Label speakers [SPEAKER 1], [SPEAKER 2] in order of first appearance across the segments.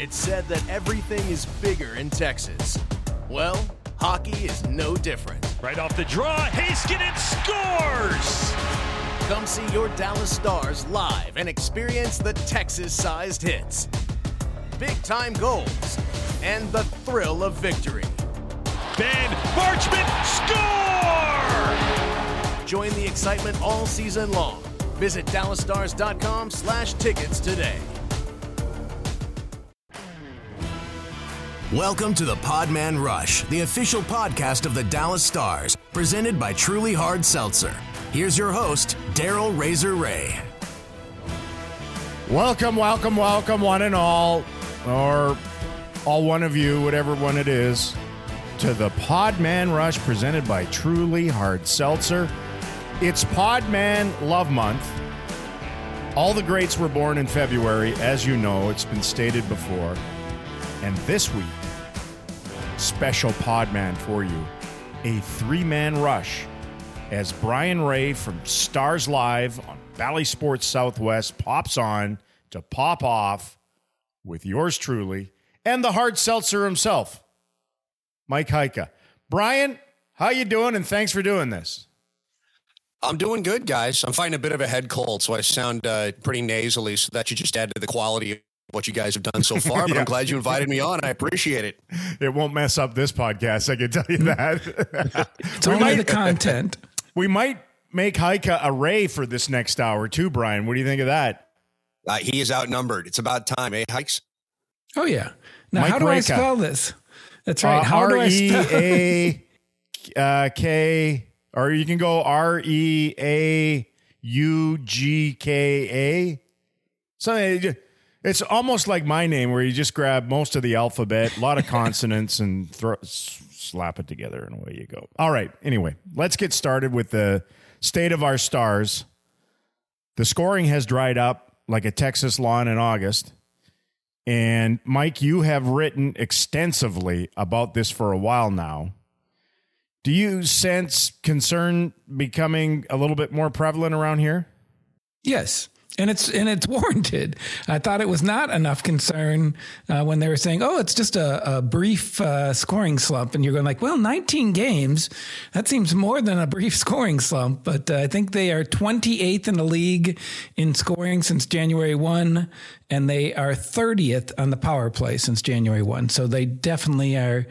[SPEAKER 1] It's said that everything is bigger in Texas. Well, hockey is no different.
[SPEAKER 2] Right off the draw, Heiskanen scores!
[SPEAKER 1] Come see your Dallas Stars live and experience the Texas sized hits, big time goals, and the thrill of victory.
[SPEAKER 2] Ben Marchment score!
[SPEAKER 1] Join the excitement all season long. Visit dallasstars.com slash tickets today. Welcome to the Podman Rush, the official podcast of the Dallas Stars, presented by Truly Hard Seltzer. Here's your host, Daryl Razor Reaugh.
[SPEAKER 3] Welcome, welcome, welcome, one and all, or all one of you, whatever one it is, to the Podman Rush presented by Truly Hard Seltzer. It's Podman Love Month. All the greats were born in February, as you know, it's been stated before. And this week, special Podman for you, a three man rush as Brien Rea from Stars Live on Bally Sports Southwest pops on to pop off with yours truly and the hard seltzer himself, Mike Heika. Brian, how you doing? And thanks for doing this.
[SPEAKER 4] I'm doing good, guys. I'm fighting a bit of a head cold, so I sound uh, pretty nasally. So that should just add to the quality what you guys have done so far. But
[SPEAKER 3] Yeah.
[SPEAKER 4] I'm glad you invited me on. I appreciate it.
[SPEAKER 3] It won't mess up this podcast, I can tell you that.
[SPEAKER 5] It's
[SPEAKER 3] we,
[SPEAKER 5] only
[SPEAKER 3] might,
[SPEAKER 5] the content.
[SPEAKER 3] we might make Heika a Ray for this next hour too, Brian. What do you think of that?
[SPEAKER 4] Uh, he is outnumbered. It's about time, eh, Hikes?
[SPEAKER 5] Oh yeah. Now,
[SPEAKER 3] Mike
[SPEAKER 5] how do I spell this? That's right.
[SPEAKER 3] Uh,
[SPEAKER 5] how do
[SPEAKER 3] R
[SPEAKER 5] I
[SPEAKER 3] E
[SPEAKER 5] spell?
[SPEAKER 3] A uh, K, or you can go R E A U G K A. So it's almost like my name, where you just grab most of the alphabet, a lot of consonants, and throw, slap it together, and away you go. All right. Anyway, let's get started with the state of our stars. The scoring has dried up like a Texas lawn in August. And Mike, you have written extensively about this for a while now. Do you sense concern becoming a little bit more prevalent around here?
[SPEAKER 5] Yes. And it's and it's warranted. I thought it was not enough concern uh, when they were saying, "Oh, it's just a, a brief uh, scoring slump," and you're going like, "Well, 19 games, that seems more than a brief scoring slump." But uh, I think they are 28th in the league in scoring since January one, and they are 30th on the power play since January one. So they definitely are.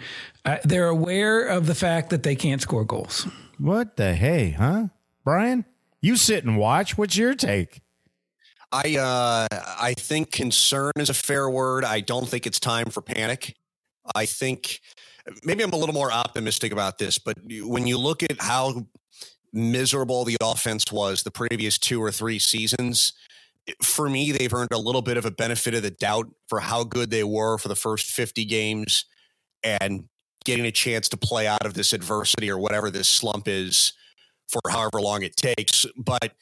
[SPEAKER 5] Uh, they're aware of the fact that they can't score goals.
[SPEAKER 3] What the hey, huh? Brian, you sit and watch. What's your take?
[SPEAKER 4] I uh, I think concern is a fair word. I don't think it's time for panic. I think maybe I'm a little more optimistic about this, but when you look at how miserable the offense was the previous two or three seasons, for me, they've earned a little bit of a benefit of the doubt for how good they were for the first 50 games and getting a chance to play out of this adversity or whatever this slump is for however long it takes. But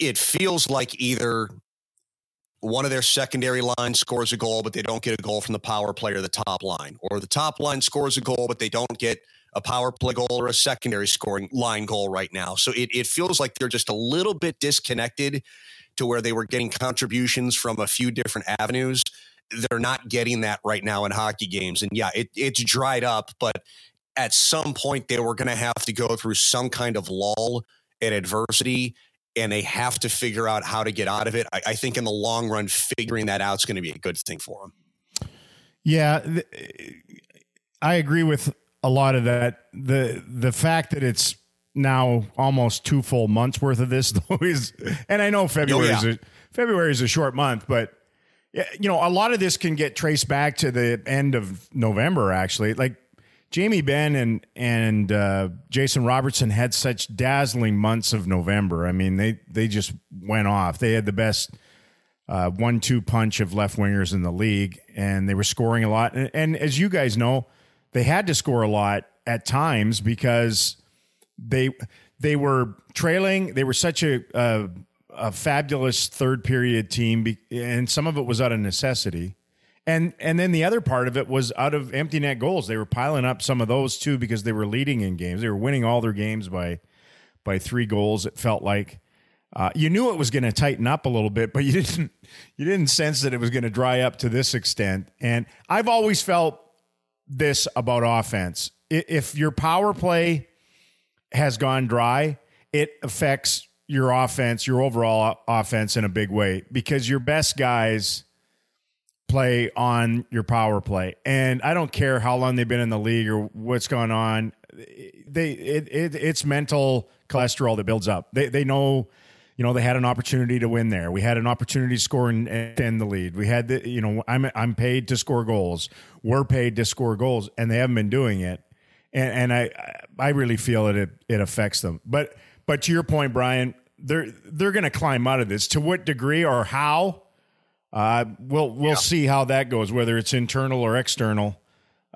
[SPEAKER 4] it feels like either one of their secondary line scores a goal, but they don't get a goal from the power play or the top line, or the top line scores a goal, but they don't get a power play goal or a secondary scoring line goal right now. So it, it feels like they're just a little bit disconnected to where they were getting contributions from a few different avenues. They're not getting that right now in hockey games. And yeah, it, it's dried up, but at some point they were going to have to go through some kind of lull and adversity and they have to figure out how to get out of it. I, I think in the long run, figuring that out is going to be a good thing for them.
[SPEAKER 3] Yeah, th- I agree with a lot of that. the The fact that it's now almost two full months worth of this, though, is, and I know oh, February is
[SPEAKER 4] yeah.
[SPEAKER 3] a, February is a short month, but you know, a lot of this can get traced back to the end of November. Actually, like Jamie Benn and and uh, Jason Robertson had such dazzling months of November. I mean, they they just went off. They had the best uh, one-two punch of left wingers in the league, and they were scoring a lot. And, and as you guys know, they had to score a lot at times because they they were trailing. They were such a a, a fabulous third period team, and some of it was out of necessity. And and then the other part of it was out of empty net goals. They were piling up some of those too because they were leading in games. They were winning all their games by by three goals. It felt like. Uh, you knew it was going to tighten up a little bit, but you didn't you didn't sense that it was going to dry up to this extent. And I've always felt this about offense. If your power play has gone dry, it affects your offense, your overall offense in a big way because your best guys play on your power play. And I don't care how long they've been in the league or what's going on. They it, it it's mental cholesterol that builds up. They they know you know they had an opportunity to win there. We had an opportunity to score and extend the lead. We had the you know I'm I'm paid to score goals. We're paid to score goals, and they haven't been doing it. And and I I really feel that it it affects them. But but to your point, Brian, they're they're going to climb out of this. To what degree or how? Uh, we'll we'll yeah. see how that goes, whether it's internal or external.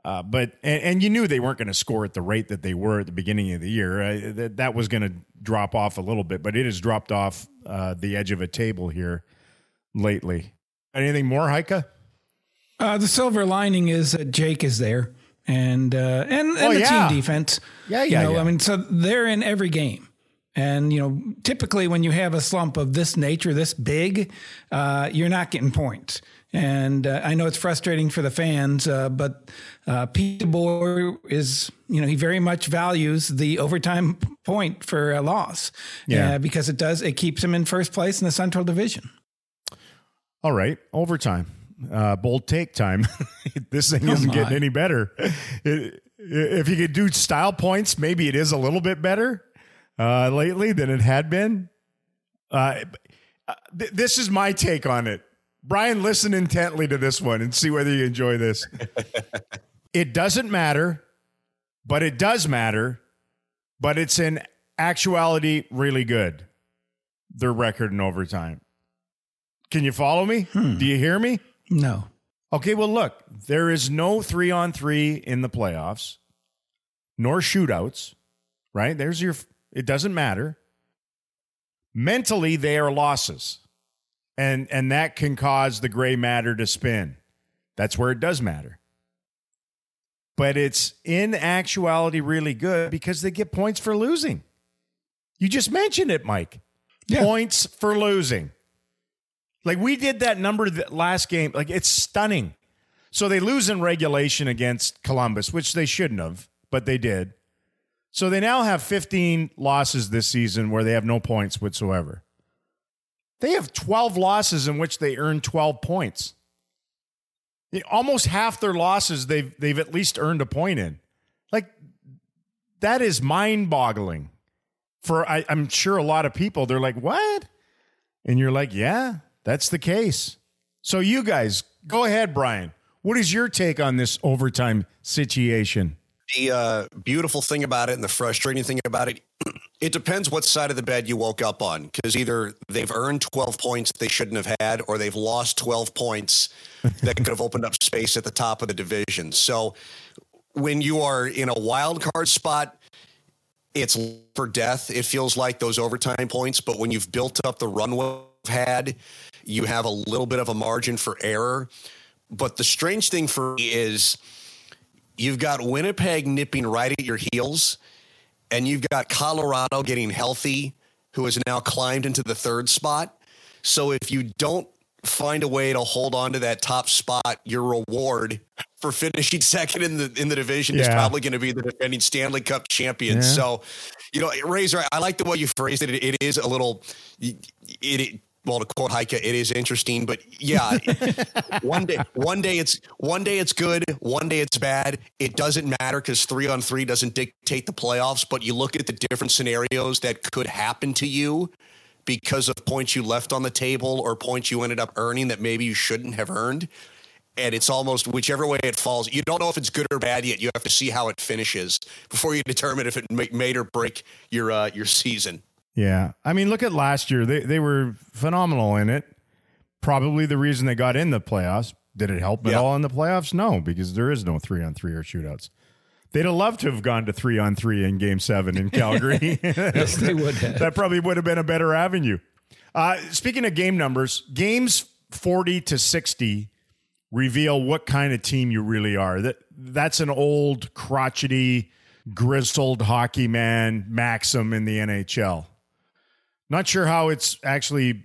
[SPEAKER 3] Uh, but and, and, you knew they weren't going to score at the rate that they were at the beginning of the year. Uh, that, that was going to drop off a little bit, but it has dropped off uh, the edge of a table here lately. Anything more, Heika?
[SPEAKER 5] Uh, the silver lining is that Jake is there, and uh, and, and oh, the yeah. team defense.
[SPEAKER 3] Yeah, yeah,
[SPEAKER 5] you know,
[SPEAKER 3] yeah.
[SPEAKER 5] I mean, so they're in every game. And you know, typically when you have a slump of this nature, this big, uh, you're not getting points. And uh, I know it's frustrating for the fans, uh, but uh, Pete DeBoer is, you know, he very much values the overtime point for a loss. Yeah. Uh, because it does, it keeps him in first place in the Central Division.
[SPEAKER 3] All right. Overtime. Uh, bold take time. this thing isn't getting any better. It, if you could do style points, maybe it is a little bit better uh, lately than it had been. Uh, th- this is my take on it. Brian, listen intently to this one and see whether you enjoy this. it doesn't matter, but it does matter, but it's in actuality really good. Their record in overtime. Can you follow me? Hmm. Do you hear me?
[SPEAKER 5] No.
[SPEAKER 3] Okay, well, look, there is no three on three in the playoffs, nor shootouts, right? There's your, it doesn't matter. Mentally, they are losses and and that can cause the gray matter to spin. That's where it does matter. But it's in actuality really good because they get points for losing. You just mentioned it, Mike. Yeah. Points for losing. Like we did that number last game. Like it's stunning. So they lose in regulation against Columbus, which they shouldn't have, but they did. So they now have 15 losses this season where they have no points whatsoever. They have 12 losses in which they earned 12 points. Almost half their losses they've they've at least earned a point in. Like that is mind-boggling. For I, I'm sure a lot of people, they're like, "What?" And you're like, "Yeah, that's the case." So you guys, go ahead, Brian. What is your take on this overtime situation?
[SPEAKER 4] The uh, beautiful thing about it and the frustrating thing about it, it depends what side of the bed you woke up on because either they've earned 12 points they shouldn't have had or they've lost 12 points that could have opened up space at the top of the division. So when you are in a wild card spot, it's for death. It feels like those overtime points, but when you've built up the runway had, you have a little bit of a margin for error. But the strange thing for me is You've got Winnipeg nipping right at your heels, and you've got Colorado getting healthy, who has now climbed into the third spot. So if you don't find a way to hold on to that top spot, your reward for finishing second in the in the division yeah. is probably going to be the defending Stanley Cup champions. Yeah. So, you know, Razor, I like the way you phrased it. It, it is a little it, it well, to quote Heika, it is interesting, but yeah, one day, one day it's one day it's good, one day it's bad. It doesn't matter because three on three doesn't dictate the playoffs. But you look at the different scenarios that could happen to you because of points you left on the table or points you ended up earning that maybe you shouldn't have earned. And it's almost whichever way it falls. You don't know if it's good or bad yet. You have to see how it finishes before you determine if it made or break your uh, your season.
[SPEAKER 3] Yeah. I mean, look at last year. They they were phenomenal in it. Probably the reason they got in the playoffs. Did it help at all in the playoffs? No, because there is no three on three or shootouts. They'd have loved to have gone to three on three in game seven in Calgary.
[SPEAKER 5] yes, they would have.
[SPEAKER 3] That probably would have been a better avenue. Uh, speaking of game numbers, games 40 to 60 reveal what kind of team you really are. That That's an old, crotchety, grizzled hockey man maxim in the NHL Not sure how it's actually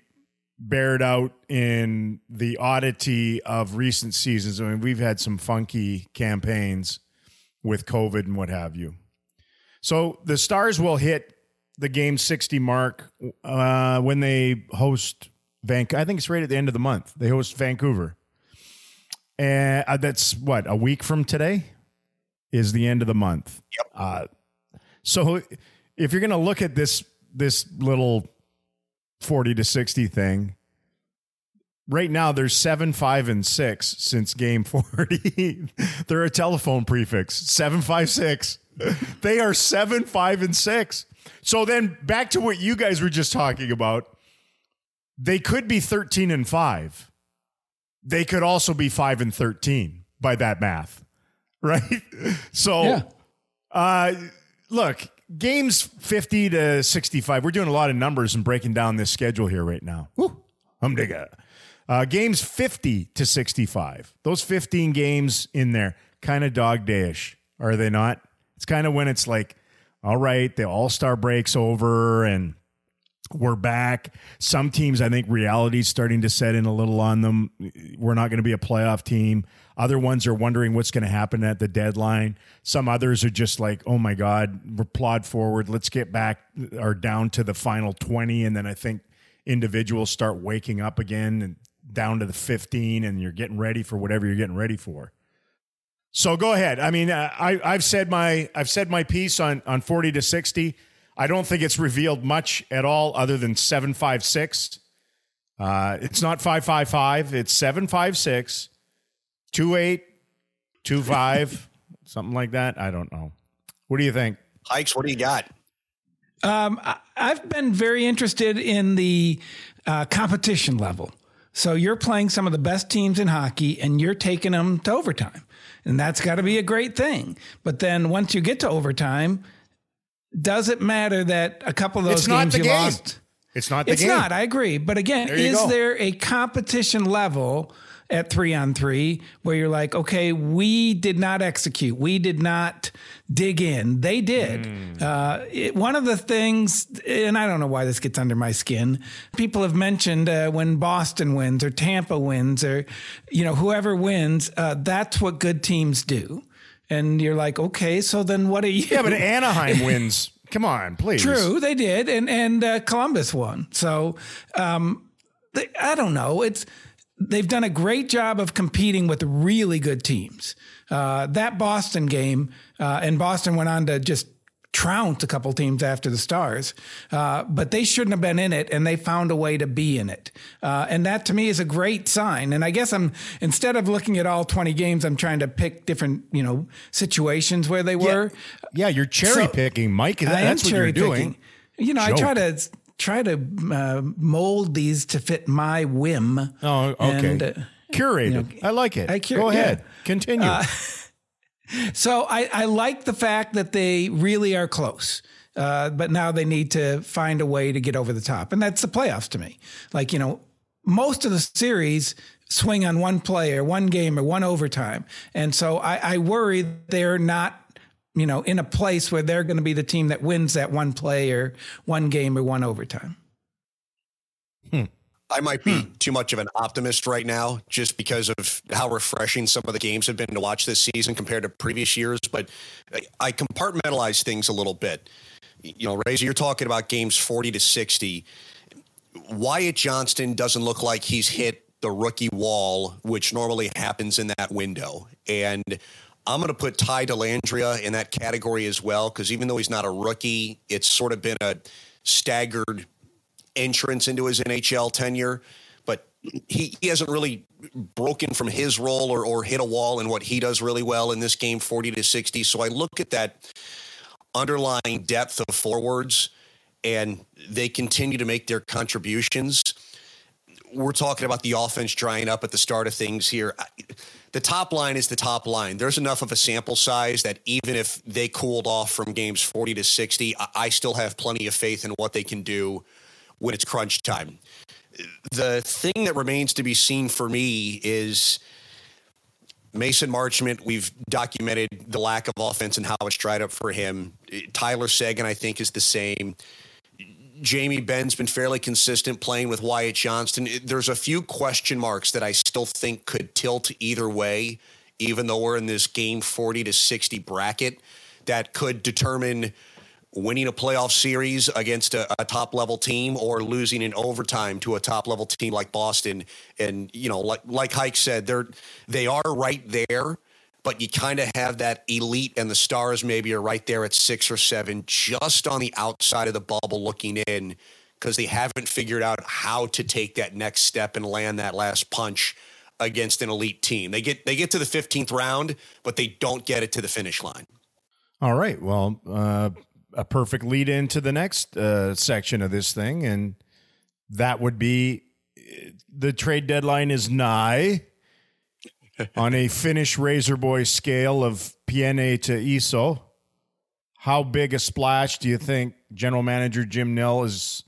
[SPEAKER 3] bared out in the oddity of recent seasons. I mean, we've had some funky campaigns with COVID and what have you. So the Stars will hit the game 60 mark uh, when they host Vancouver. I think it's right at the end of the month. They host Vancouver. And uh, that's what, a week from today is the end of the month.
[SPEAKER 4] Yep.
[SPEAKER 3] Uh, so if you're going to look at this this little 40 to 60 thing, right now there's 7 5 and 6 since game 40. They're a telephone prefix. 756. they are 7 5 and 6. So then back to what you guys were just talking about. They could be 13 and 5. They could also be 5 and 13 by that math. Right? So
[SPEAKER 5] Yeah.
[SPEAKER 3] uh look, games 50 to 65. We're doing a lot of numbers and breaking down this schedule here right now. Woo, humdiga. Uh, games 50 to 65. Those 15 games in there, kind of dog dayish, are they not? It's kind of when it's like, all right, the all star break's over and we're back. Some teams, I think reality's starting to set in a little on them. We're not going to be a playoff team. Other ones are wondering what's going to happen at the deadline. Some others are just like, oh my God, we're plod forward. Let's get back or down to the final 20. And then I think individuals start waking up again and down to the 15, and you're getting ready for whatever you're getting ready for. So go ahead. I mean, uh, I, I've said my I've said my piece on on 40 to 60. I don't think it's revealed much at all other than 756. Uh, it's not 555, it's 756 28 25 something like that. I don't know. What do you think?
[SPEAKER 4] Hikes, what do you got?
[SPEAKER 5] Um, I- I've been very interested in the uh, competition level. So you're playing some of the best teams in hockey and you're taking them to overtime. And that's got to be a great thing. But then once you get to overtime, does it matter that a couple of those
[SPEAKER 3] It's not
[SPEAKER 5] games
[SPEAKER 3] the
[SPEAKER 5] you
[SPEAKER 3] game.
[SPEAKER 5] lost?
[SPEAKER 3] It's not the
[SPEAKER 5] It's
[SPEAKER 3] game.
[SPEAKER 5] not. I agree. But again,
[SPEAKER 3] There
[SPEAKER 5] is
[SPEAKER 3] go.
[SPEAKER 5] there a competition level at three on three where you're like, okay, we did not execute, we did not dig in. They did.
[SPEAKER 3] Hmm.
[SPEAKER 5] Uh, it, one of the things, and I don't know why this gets under my skin. People have mentioned uh, when Boston wins or Tampa wins or you know whoever wins, uh, that's what good teams do. And you're like, okay, so then what are you?
[SPEAKER 3] Yeah, but Anaheim wins. Come on, please.
[SPEAKER 5] True, they did, and and uh, Columbus won. So um, they, I don't know. It's they've done a great job of competing with really good teams. Uh, that Boston game, uh, and Boston went on to just trounce a couple teams after the Stars, uh, but they shouldn't have been in it, and they found a way to be in it. Uh, and that to me is a great sign. And I guess I'm instead of looking at all 20 games, I'm trying to pick different you know situations where they were.
[SPEAKER 3] Yeah, you're cherry
[SPEAKER 5] So-
[SPEAKER 3] picking, Mike.
[SPEAKER 5] Am
[SPEAKER 3] That's what you're
[SPEAKER 5] cherry
[SPEAKER 3] doing.
[SPEAKER 5] picking. You know, I try to try to uh, mold these to fit my whim.
[SPEAKER 3] Oh, okay.
[SPEAKER 5] And, uh,
[SPEAKER 3] Curated. I like it.
[SPEAKER 5] I cur-
[SPEAKER 3] Go
[SPEAKER 5] yeah.
[SPEAKER 3] ahead. Continue.
[SPEAKER 5] so I, I like the fact that they really are close. Uh, but now they need to find a way to get over the top. And that's the playoffs to me. Like, you know, most of the series swing on one play or one game or one overtime. And so I, I worry they're not, you know, in a place where they're going to be the team that wins that one play or one game or one overtime. Hmm.
[SPEAKER 4] I might be hmm. too much of an optimist right now just because of how refreshing some of the games have been to watch this season compared to previous years. But I- I compartmentalize things a little bit. You know, Razor, you're talking about games 40 to 60. Wyatt Johnston doesn't look like he's hit the rookie wall, which normally happens in that window. And I'm going to put Ty Dellandrea in that category as well, because even though he's not a rookie, it's sort of been a staggered entrance into his NHL tenure, but he, he hasn't really broken from his role or, or hit a wall in what he does really well in this game, 40 to 60. So I look at that underlying depth of forwards and they continue to make their contributions. We're talking about the offense drying up at the start of things here. I- The top line is the top line. There's enough of a sample size that even if they cooled off from games 40 to 60, I- still have plenty of faith in what they can do when it's crunch time. The thing that remains to be seen for me is Mason Marchment. We've documented the lack of offense and how it's dried up for him. Tyler Seguin, I think, is the same. Jamie Benn's been fairly consistent playing with Wyatt Johnston. There's a few question marks that I still think could tilt either way, even though we're in this game 40 to 60 bracket that could determine winning a playoff series against a, a, top level team or losing in overtime to a top level team like Boston. And you know, like like Hike said, they're they are right there, but you kind of have that elite and the stars maybe are right there at six or seven, just on the outside of the bubble looking in, because they haven't figured out how to take that next step and land that last punch against an elite team. They get they get to the 15th round, but they don't get it to the finish line.
[SPEAKER 3] All right. Well, uh, a perfect lead into the next uh, section of this thing, and that would be the trade deadline is nigh. on a Finnish razor boy scale of pieni to Iso, how big a splash do you think general manager Jim Nill is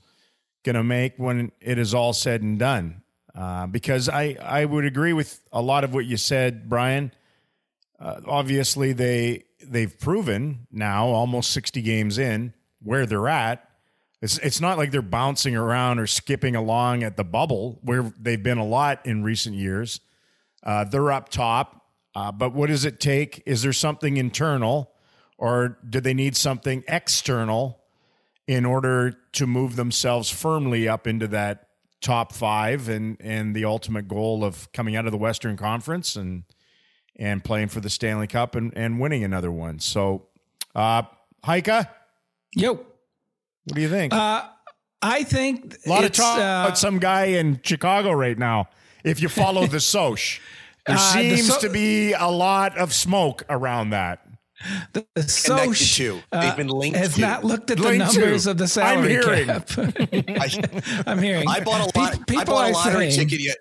[SPEAKER 3] going to make when it is all said and done? Uh, because I, I would agree with a lot of what you said, Brian. Uh, obviously, they they've proven now, almost 60 games in, where they're at. It's, it's not like they're bouncing around or skipping along at the bubble where they've been a lot in recent years. Uh, they're up top. Uh, but what does it take? Is there something internal or do they need something external in order to move themselves firmly up into that top five and, and the ultimate goal of coming out of the Western Conference and – and playing for the Stanley Cup and, and winning another one. So, uh, Heika?
[SPEAKER 5] Yo.
[SPEAKER 3] What do you think?
[SPEAKER 5] Uh, I think
[SPEAKER 3] a lot of talk uh, about some guy in Chicago right now. If you follow the Soch, there uh, seems the so- to be a lot of smoke around that.
[SPEAKER 5] The, the Soch
[SPEAKER 4] to. They've been linked
[SPEAKER 5] has
[SPEAKER 4] to.
[SPEAKER 5] not looked at linked the numbers to. of the salary
[SPEAKER 3] I'm hearing.
[SPEAKER 5] cap. I, am hearing.
[SPEAKER 4] I bought a lot. People I bought a lottery saying, ticket yet.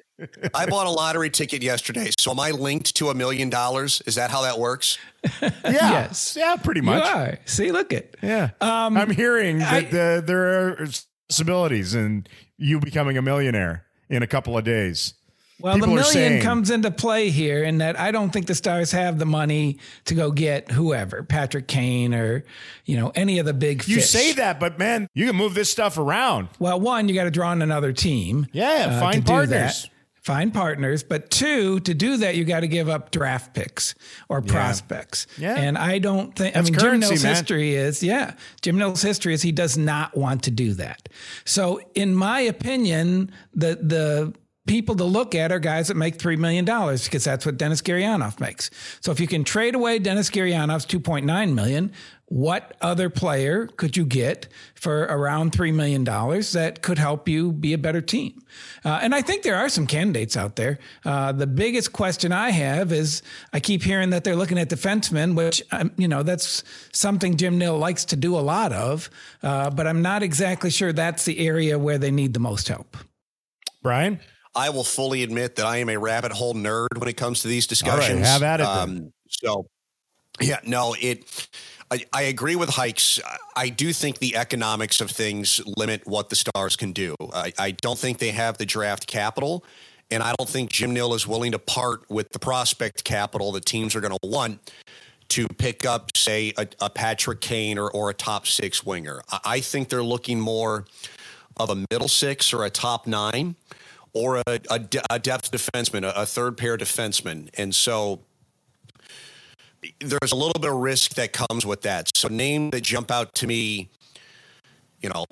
[SPEAKER 4] I bought a lottery ticket yesterday. So am I linked to a million dollars? Is that how that works?
[SPEAKER 3] yeah. yes. Yeah, pretty much.
[SPEAKER 5] You are. See, look it.
[SPEAKER 3] Yeah. Um, I'm hearing that I, the, there are possibilities in you becoming a millionaire in a couple of days.
[SPEAKER 5] Well, People the million saying, comes into play here in that I don't think the Stars have the money to go get whoever, Patrick Kane or, you know, any of the big
[SPEAKER 3] You
[SPEAKER 5] fish.
[SPEAKER 3] say that, but man, you can move this stuff around.
[SPEAKER 5] Well, one, you got to draw on another team.
[SPEAKER 3] Yeah, uh, find partners
[SPEAKER 5] find partners. But two, to do that, you got to give up draft picks or yeah. prospects. Yeah. And I don't think, That's I mean, currency, Jim Nill's man. history is, yeah, Jim Nill's history is he does not want to do that. So, in my opinion, the, the, people to look at are guys that make $3 million because that's what Denis Gurianov makes. So if you can trade away Denis Gurianov's 2.9 million, what other player could you get for around $3 million that could help you be a better team? Uh, and I think there are some candidates out there. Uh, the biggest question I have is I keep hearing that they're looking at defensemen, which, um, you know, that's something Jim Nill likes to do a lot of, uh, but I'm not exactly sure that's the area where they need the most help.
[SPEAKER 3] Brian?
[SPEAKER 4] I will fully admit that I am a rabbit hole nerd when it comes to these discussions.
[SPEAKER 3] have at it. Um,
[SPEAKER 4] so, yeah, no, it. I, I, agree with Hikes. I do think the economics of things limit what the Stars can do. I, I don't think they have the draft capital, and I don't think Jim Nill is willing to part with the prospect capital that teams are going to want to pick up, say, a, a Patrick Kane or, or a top six winger. I, I think they're looking more of a middle six or a top nine or a, a, a depth defenseman, a, a third pair defenseman. And so there's a little bit of risk that comes with that. So name that jump out to me, you know,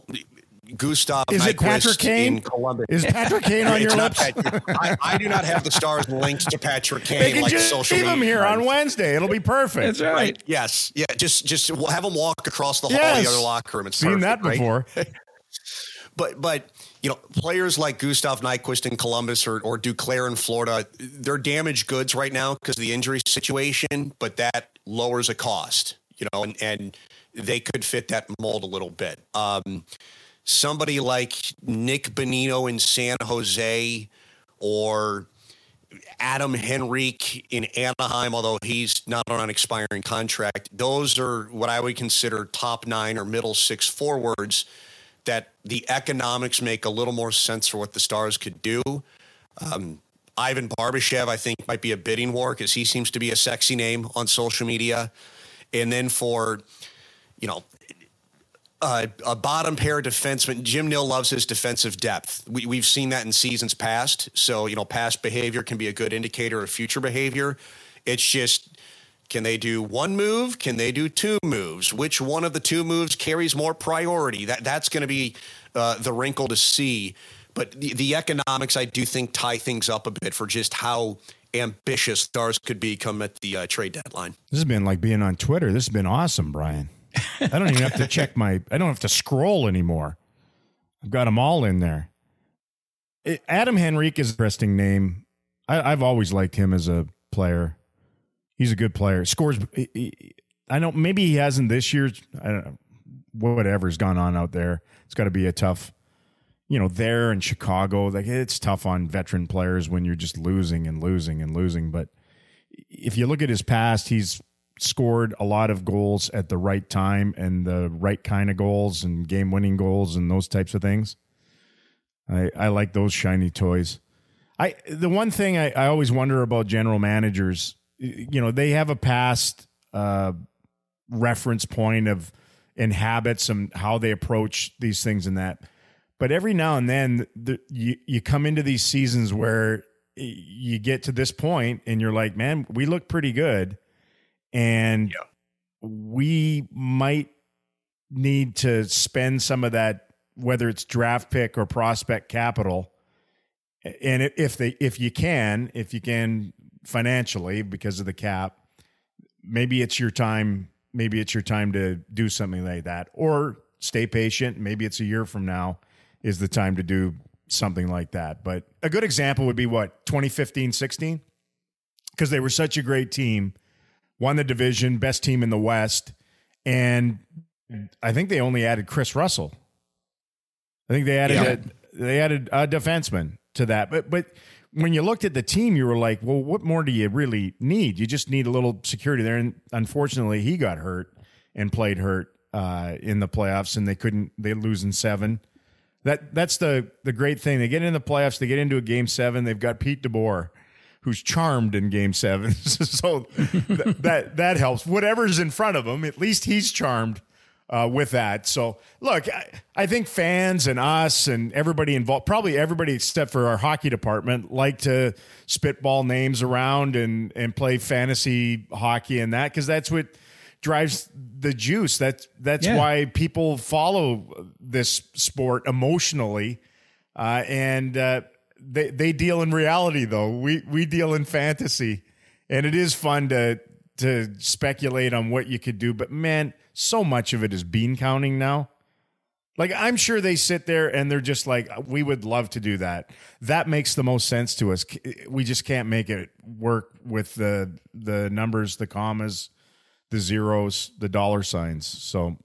[SPEAKER 4] Gustav
[SPEAKER 3] is
[SPEAKER 4] Nyquist
[SPEAKER 3] it Patrick Kane?
[SPEAKER 4] in Columbus.
[SPEAKER 3] Is Patrick Kane on your lips?
[SPEAKER 4] I, I, do not have the stars linked to Patrick Kane. They can
[SPEAKER 3] like
[SPEAKER 4] just social media.
[SPEAKER 3] leave him here on Wednesday. It'll be perfect.
[SPEAKER 5] That's right. right.
[SPEAKER 4] Yes. Yeah. Just just have him walk across the hall yes. of the other locker room. It's
[SPEAKER 3] seen
[SPEAKER 4] perfect,
[SPEAKER 3] that before.
[SPEAKER 4] Right? but but you know, players like Gustav Nyquist in Columbus or, or Duclair in Florida, they're damaged goods right now because of the injury situation, but that lowers a cost, you know, and, and they could fit that mold a little bit. Um, somebody like Nick Bonino in San Jose or Adam Henrique in Anaheim, although he's not on an expiring contract, those are what I would consider top nine or middle six forwards that the economics make a little more sense for what the Stars could do. Um, Ivan Barbashev, I think, might be a bidding war because he seems to be a sexy name on social media. And then for, you know, a bottom pair defenseman. Jim Nill loves his defensive depth. We, we've seen that in seasons past. So, you know, past behavior can be a good indicator of future behavior. It's just, can they do one move? Can they do two moves? Which one of the two moves carries more priority? That That's going to be uh, the wrinkle to see. But the, the economics, I do think, tie things up a bit for just how ambitious stars could become at the uh, trade deadline.
[SPEAKER 3] This has been like being on Twitter. This has been awesome, Brian. I don't even have to check my. I don't have to scroll anymore. I've got them all in there. Adam Henrique is an interesting name. I, have always liked him as a player. He's a good player. Scores. I know maybe he hasn't this year. I don't know. Whatever's gone on out there, it's got to be a tough. You know, there in Chicago, like it's tough on veteran players when you're just losing and losing and losing. But if you look at his past, he's scored a lot of goals at the right time and the right kind of goals and game winning goals and those types of things. I, I like those shiny toys. I the one thing I, I always wonder about general managers, you know, they have a past uh, reference point of in habits and how they approach these things and that. But every now and then, the, you you come into these seasons where you get to this point and you're like, man, we look pretty good and yeah. we might need to spend some of that, whether it's draft pick or prospect capital. And if they, if you can, if you can financially because of the cap, maybe it's your time. Maybe it's your time to do something like that, or stay patient. Maybe it's a year from now is the time to do something like that. But a good example would be what 2015, 16, because they were such a great team won the division, best team in the West, and I think they only added Kris Russell. I think they added yeah. a, they added a defenseman to that. But but when you looked at the team, you were like, well, what more do you really need? You just need a little security there. And unfortunately, he got hurt and played hurt uh, in the playoffs, and they couldn't. They lose in seven. That that's the the great thing. They get in the playoffs. They get into a game seven. They've got Pete DeBoer who's charmed in game seven. so th- that that helps. Whatever's in front of him, at least he's charmed uh, with that. So look, I, I, think fans and us and everybody involved, probably everybody except for our hockey department, like to spitball names around and and play fantasy hockey and that because that's what drives the juice. That's that's yeah. why people follow this sport emotionally. Uh, and uh, they they deal in reality though. We we deal in fantasy, and it is fun to to speculate on what you could do. But man, so much of it is bean counting now. Like I'm sure they sit there and they're just like, we would love to do that. That makes the most sense to us. We just can't make it work with the the numbers, the commas, the zeros, the dollar signs. So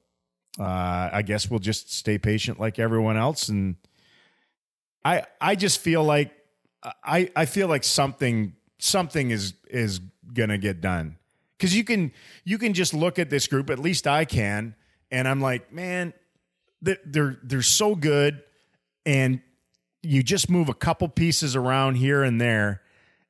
[SPEAKER 3] uh, I guess we'll just stay patient like everyone else and I I just feel like I I feel like something something is is gonna get done because you can you can just look at this group at least I can and I'm like man they're they're so good and you just move a couple pieces around here and there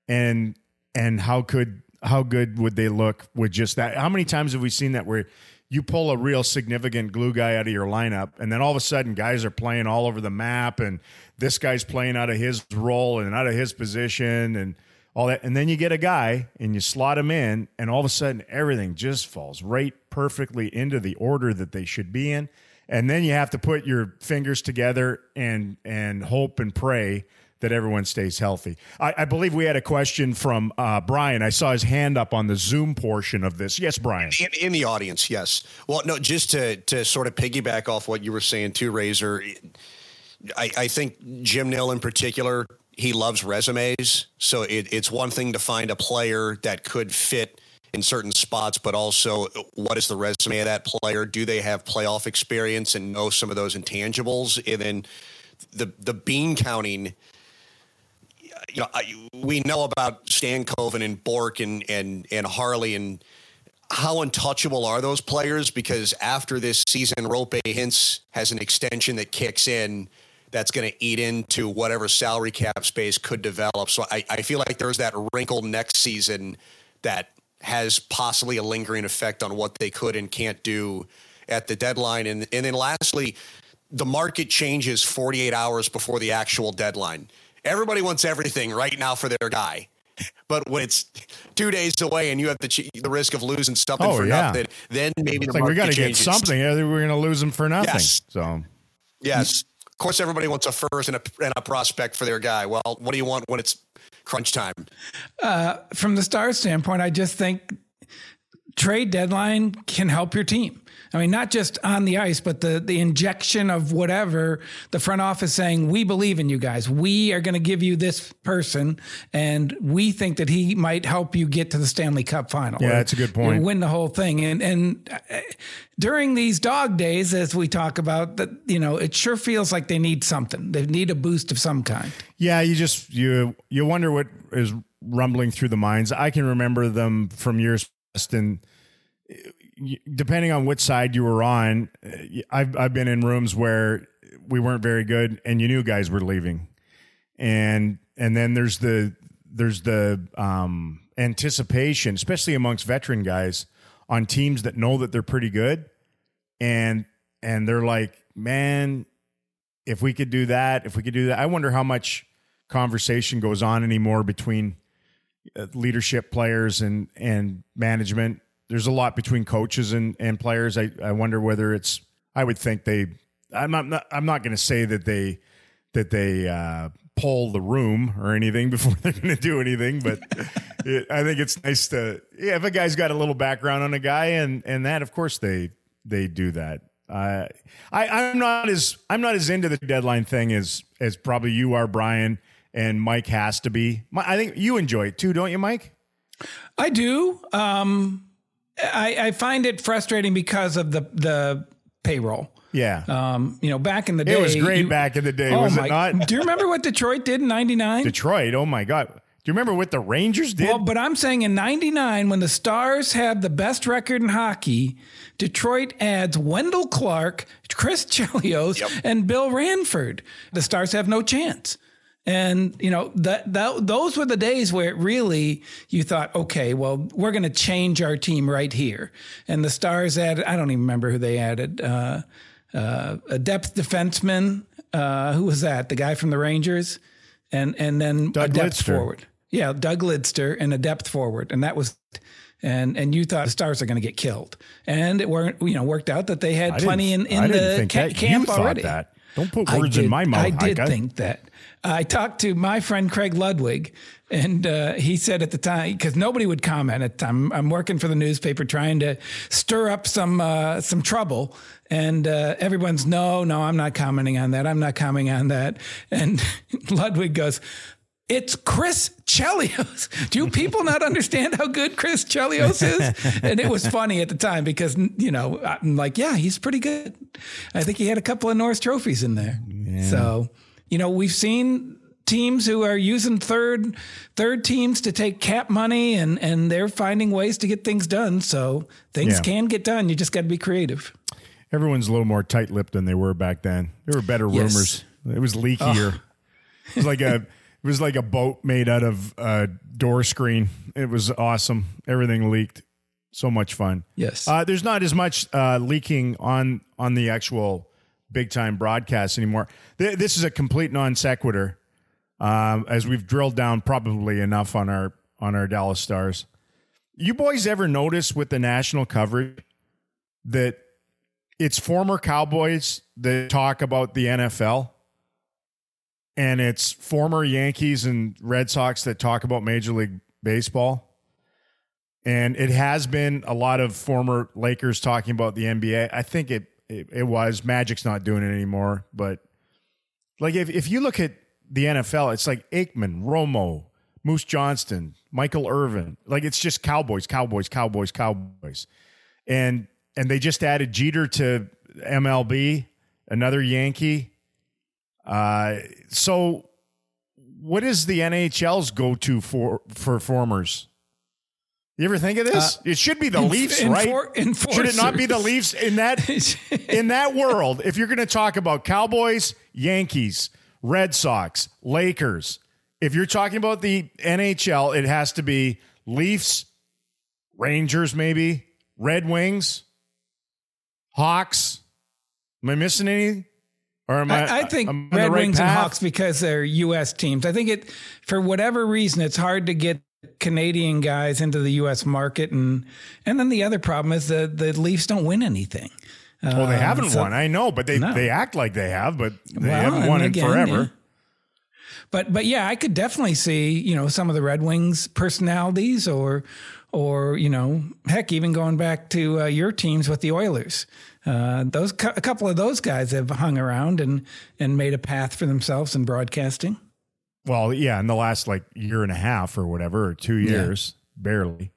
[SPEAKER 3] and and how could how good would they look with just that? How many times have we seen that where you pull a real significant glue guy out of your lineup, and then all of a sudden guys are playing all over the map, and this guy's playing out of his role and out of his position, and all that. And then you get a guy and you slot him in, and all of a sudden everything just falls right perfectly into the order that they should be in. And then you have to put your fingers together and and hope and pray that everyone stays healthy. I, I believe we had a question from uh, Brian. I saw his hand up on the Zoom portion of this. Yes, Brian.
[SPEAKER 4] In, in, the audience, yes. Well, no, just to to sort of piggyback off what you were saying too, Razor. I, I think Jim Nill in particular, he loves resumes. So it, it's one thing to find a player that could fit in certain spots, but also what is the resume of that player? Do they have playoff experience and know some of those intangibles? And then the the bean counting you know, I, we know about Stankoven and Bourque and, and, and Harley and how untouchable are those players? Because after this season, Roope Hintz has an extension that kicks in that's going to eat into whatever salary cap space could develop. So I, I feel like there's that wrinkle next season that has possibly a lingering effect on what they could and can't do at the deadline. And and then lastly, the market changes 48 hours before the actual deadline. Everybody wants everything right now for their guy. But when it's two days away and you have the the risk of losing something
[SPEAKER 3] Oh,
[SPEAKER 4] for
[SPEAKER 3] yeah.
[SPEAKER 4] nothing, then maybe
[SPEAKER 3] It's
[SPEAKER 4] the
[SPEAKER 3] like we got to get something. We're going to lose them for nothing.
[SPEAKER 4] Yes.
[SPEAKER 3] So
[SPEAKER 4] Yes. Of course, everybody wants a first and a, and a prospect for their guy. Well, what do you want when it's crunch time?
[SPEAKER 5] Uh, from the star standpoint, I just think trade deadline can help your team. I mean, not just on the ice, but the the injection of whatever the front office saying, we believe in you guys. We are going to give you this person, and we think that he might help you get to the Stanley Cup final.
[SPEAKER 3] Yeah,
[SPEAKER 5] or,
[SPEAKER 3] that's a good point.
[SPEAKER 5] or Win the whole thing, and and uh, during these dog days, as we talk about, that you know, it sure feels like they need something. They need a boost of some kind.
[SPEAKER 3] Yeah, you just you you wonder what is rumbling through the minds. I can remember them from years past, and depending on which side you were on, uh, I've I've been in rooms where we weren't very good, and you knew guys were leaving, and and then there's the there's the um, anticipation, especially amongst veteran guys on teams that know that they're pretty good, and and they're like, man, if we could do that, if we could do that, I wonder how much conversation goes on anymore between uh, leadership players and and management. There's a lot between coaches and and players. I I wonder whether it's. I would think they. I'm not. not I'm not going to say that they that they uh, poll the room or anything before they're going to do anything, but it, I think it's nice to. Yeah, if a guy's got a little background on a guy and and that, of course they they do that. Uh, I, I'm not as I'm not as into the deadline thing as as probably you are, Brian, and Mike has to be. I think you enjoy it too, don't you, Mike?
[SPEAKER 5] I do. Um, I, I find it frustrating because of the the payroll.
[SPEAKER 3] Yeah,
[SPEAKER 5] Um, you know, back in the day,
[SPEAKER 3] it was great
[SPEAKER 5] you-
[SPEAKER 3] back in the day,
[SPEAKER 5] Oh
[SPEAKER 3] was
[SPEAKER 5] my!
[SPEAKER 3] it not?
[SPEAKER 5] Do you remember what Detroit did in '99?
[SPEAKER 3] Detroit. Oh my God! Do you remember what the Rangers did?
[SPEAKER 5] Well, but I'm saying in '99, when the Stars had the best record in hockey, Detroit adds Wendel Clark, Chris Chelios, and Bill Ranford. The Stars have no chance. And you know that, that those were the days where it really you thought, okay, well, we're going to change our team right here. And the Stars added, I don't even remember who they added, uh, uh, a depth defenseman. Uh, who was that? The guy from the Rangers, and and then
[SPEAKER 3] Doug
[SPEAKER 5] a depth
[SPEAKER 3] Lidster.
[SPEAKER 5] forward. Yeah, Doug Lidster and a depth forward, and that was, and and you thought the Stars are going to get killed, and it weren't. You know, worked out that they had
[SPEAKER 3] I
[SPEAKER 5] plenty in in the ca- camp already.
[SPEAKER 3] that. Don't put words in
[SPEAKER 5] did-
[SPEAKER 3] my mouth.
[SPEAKER 5] I did think that. I talked to my friend Craig Ludwig, and uh, he said at the time because nobody would comment at the time. I'm working for the newspaper trying to stir up some uh, some trouble, and uh, everyone's no, no, I'm not commenting on that. I'm not commenting on that. And Ludwig goes. It's Chris Chelios. Do people not understand how good Chris Chelios is? And it was funny at the time because, you know, I'm like, yeah, he's pretty good. I think he had a couple of Norris trophies in there. So, you know, we've seen teams who are using third third teams to take cap money and and they're finding ways to get things done. So things
[SPEAKER 3] Yeah.
[SPEAKER 5] can get done. You just got to be creative.
[SPEAKER 3] Everyone's a little more tight-lipped than they were back then. There were better
[SPEAKER 5] Yes.
[SPEAKER 3] rumors. It was leakier. It was like a it was like a boat made out of a door screen. It was awesome. Everything leaked. So much fun.
[SPEAKER 5] Yes.
[SPEAKER 3] Uh, there's not as much uh, leaking on on the actual big time broadcast anymore. Th- this is a complete non sequitur, um, as we've drilled down probably enough on our on our Dallas Stars. You boys ever notice with the national coverage that it's former Cowboys that talk about the NFL, and it's former Yankees and Red Sox that talk about Major League Baseball? and it has been a lot of former Lakers talking about the NBA. I think it it, it was Magic's not doing it anymore, but like if if you look at the NFL, it's like Aikman, Romo, Moose Johnston, Michael Irvin. Like it's just Cowboys, Cowboys, Cowboys, Cowboys, and and they just added Jeter to MLB, another Yankee. Uh, so what is the NHL's go to for performers? You ever think of this? it should be the Leafs, right? Should it not be the. Leafs in that in that world? If you're going to talk about Cowboys, Yankees, Red Sox, Lakers, if you're talking about the NHL, it has to be Leafs, Rangers, maybe Red Wings, Hawks. Am I missing any? Or am
[SPEAKER 5] I, I think
[SPEAKER 3] I on
[SPEAKER 5] Red
[SPEAKER 3] right
[SPEAKER 5] Wings and? Hawks because they're U.S. teams. I think it for whatever reason it's hard to get Canadian guys into the U.S. market, and and then the other problem is the the Leafs don't win anything.
[SPEAKER 3] Well, they
[SPEAKER 5] Um,
[SPEAKER 3] haven't
[SPEAKER 5] so-
[SPEAKER 3] won. I know, but they
[SPEAKER 5] No.
[SPEAKER 3] they act like they have, but they
[SPEAKER 5] Well,
[SPEAKER 3] haven't won in forever.
[SPEAKER 5] yeah. But but yeah, I could definitely see you know some of the Red Wings personalities, or or you know heck, even going back to uh, your teams with the Oilers. Uh, those a couple of those guys have hung around and and made a path for themselves in broadcasting.
[SPEAKER 3] Well, yeah, in the last like year and a half or whatever, or two years, barely.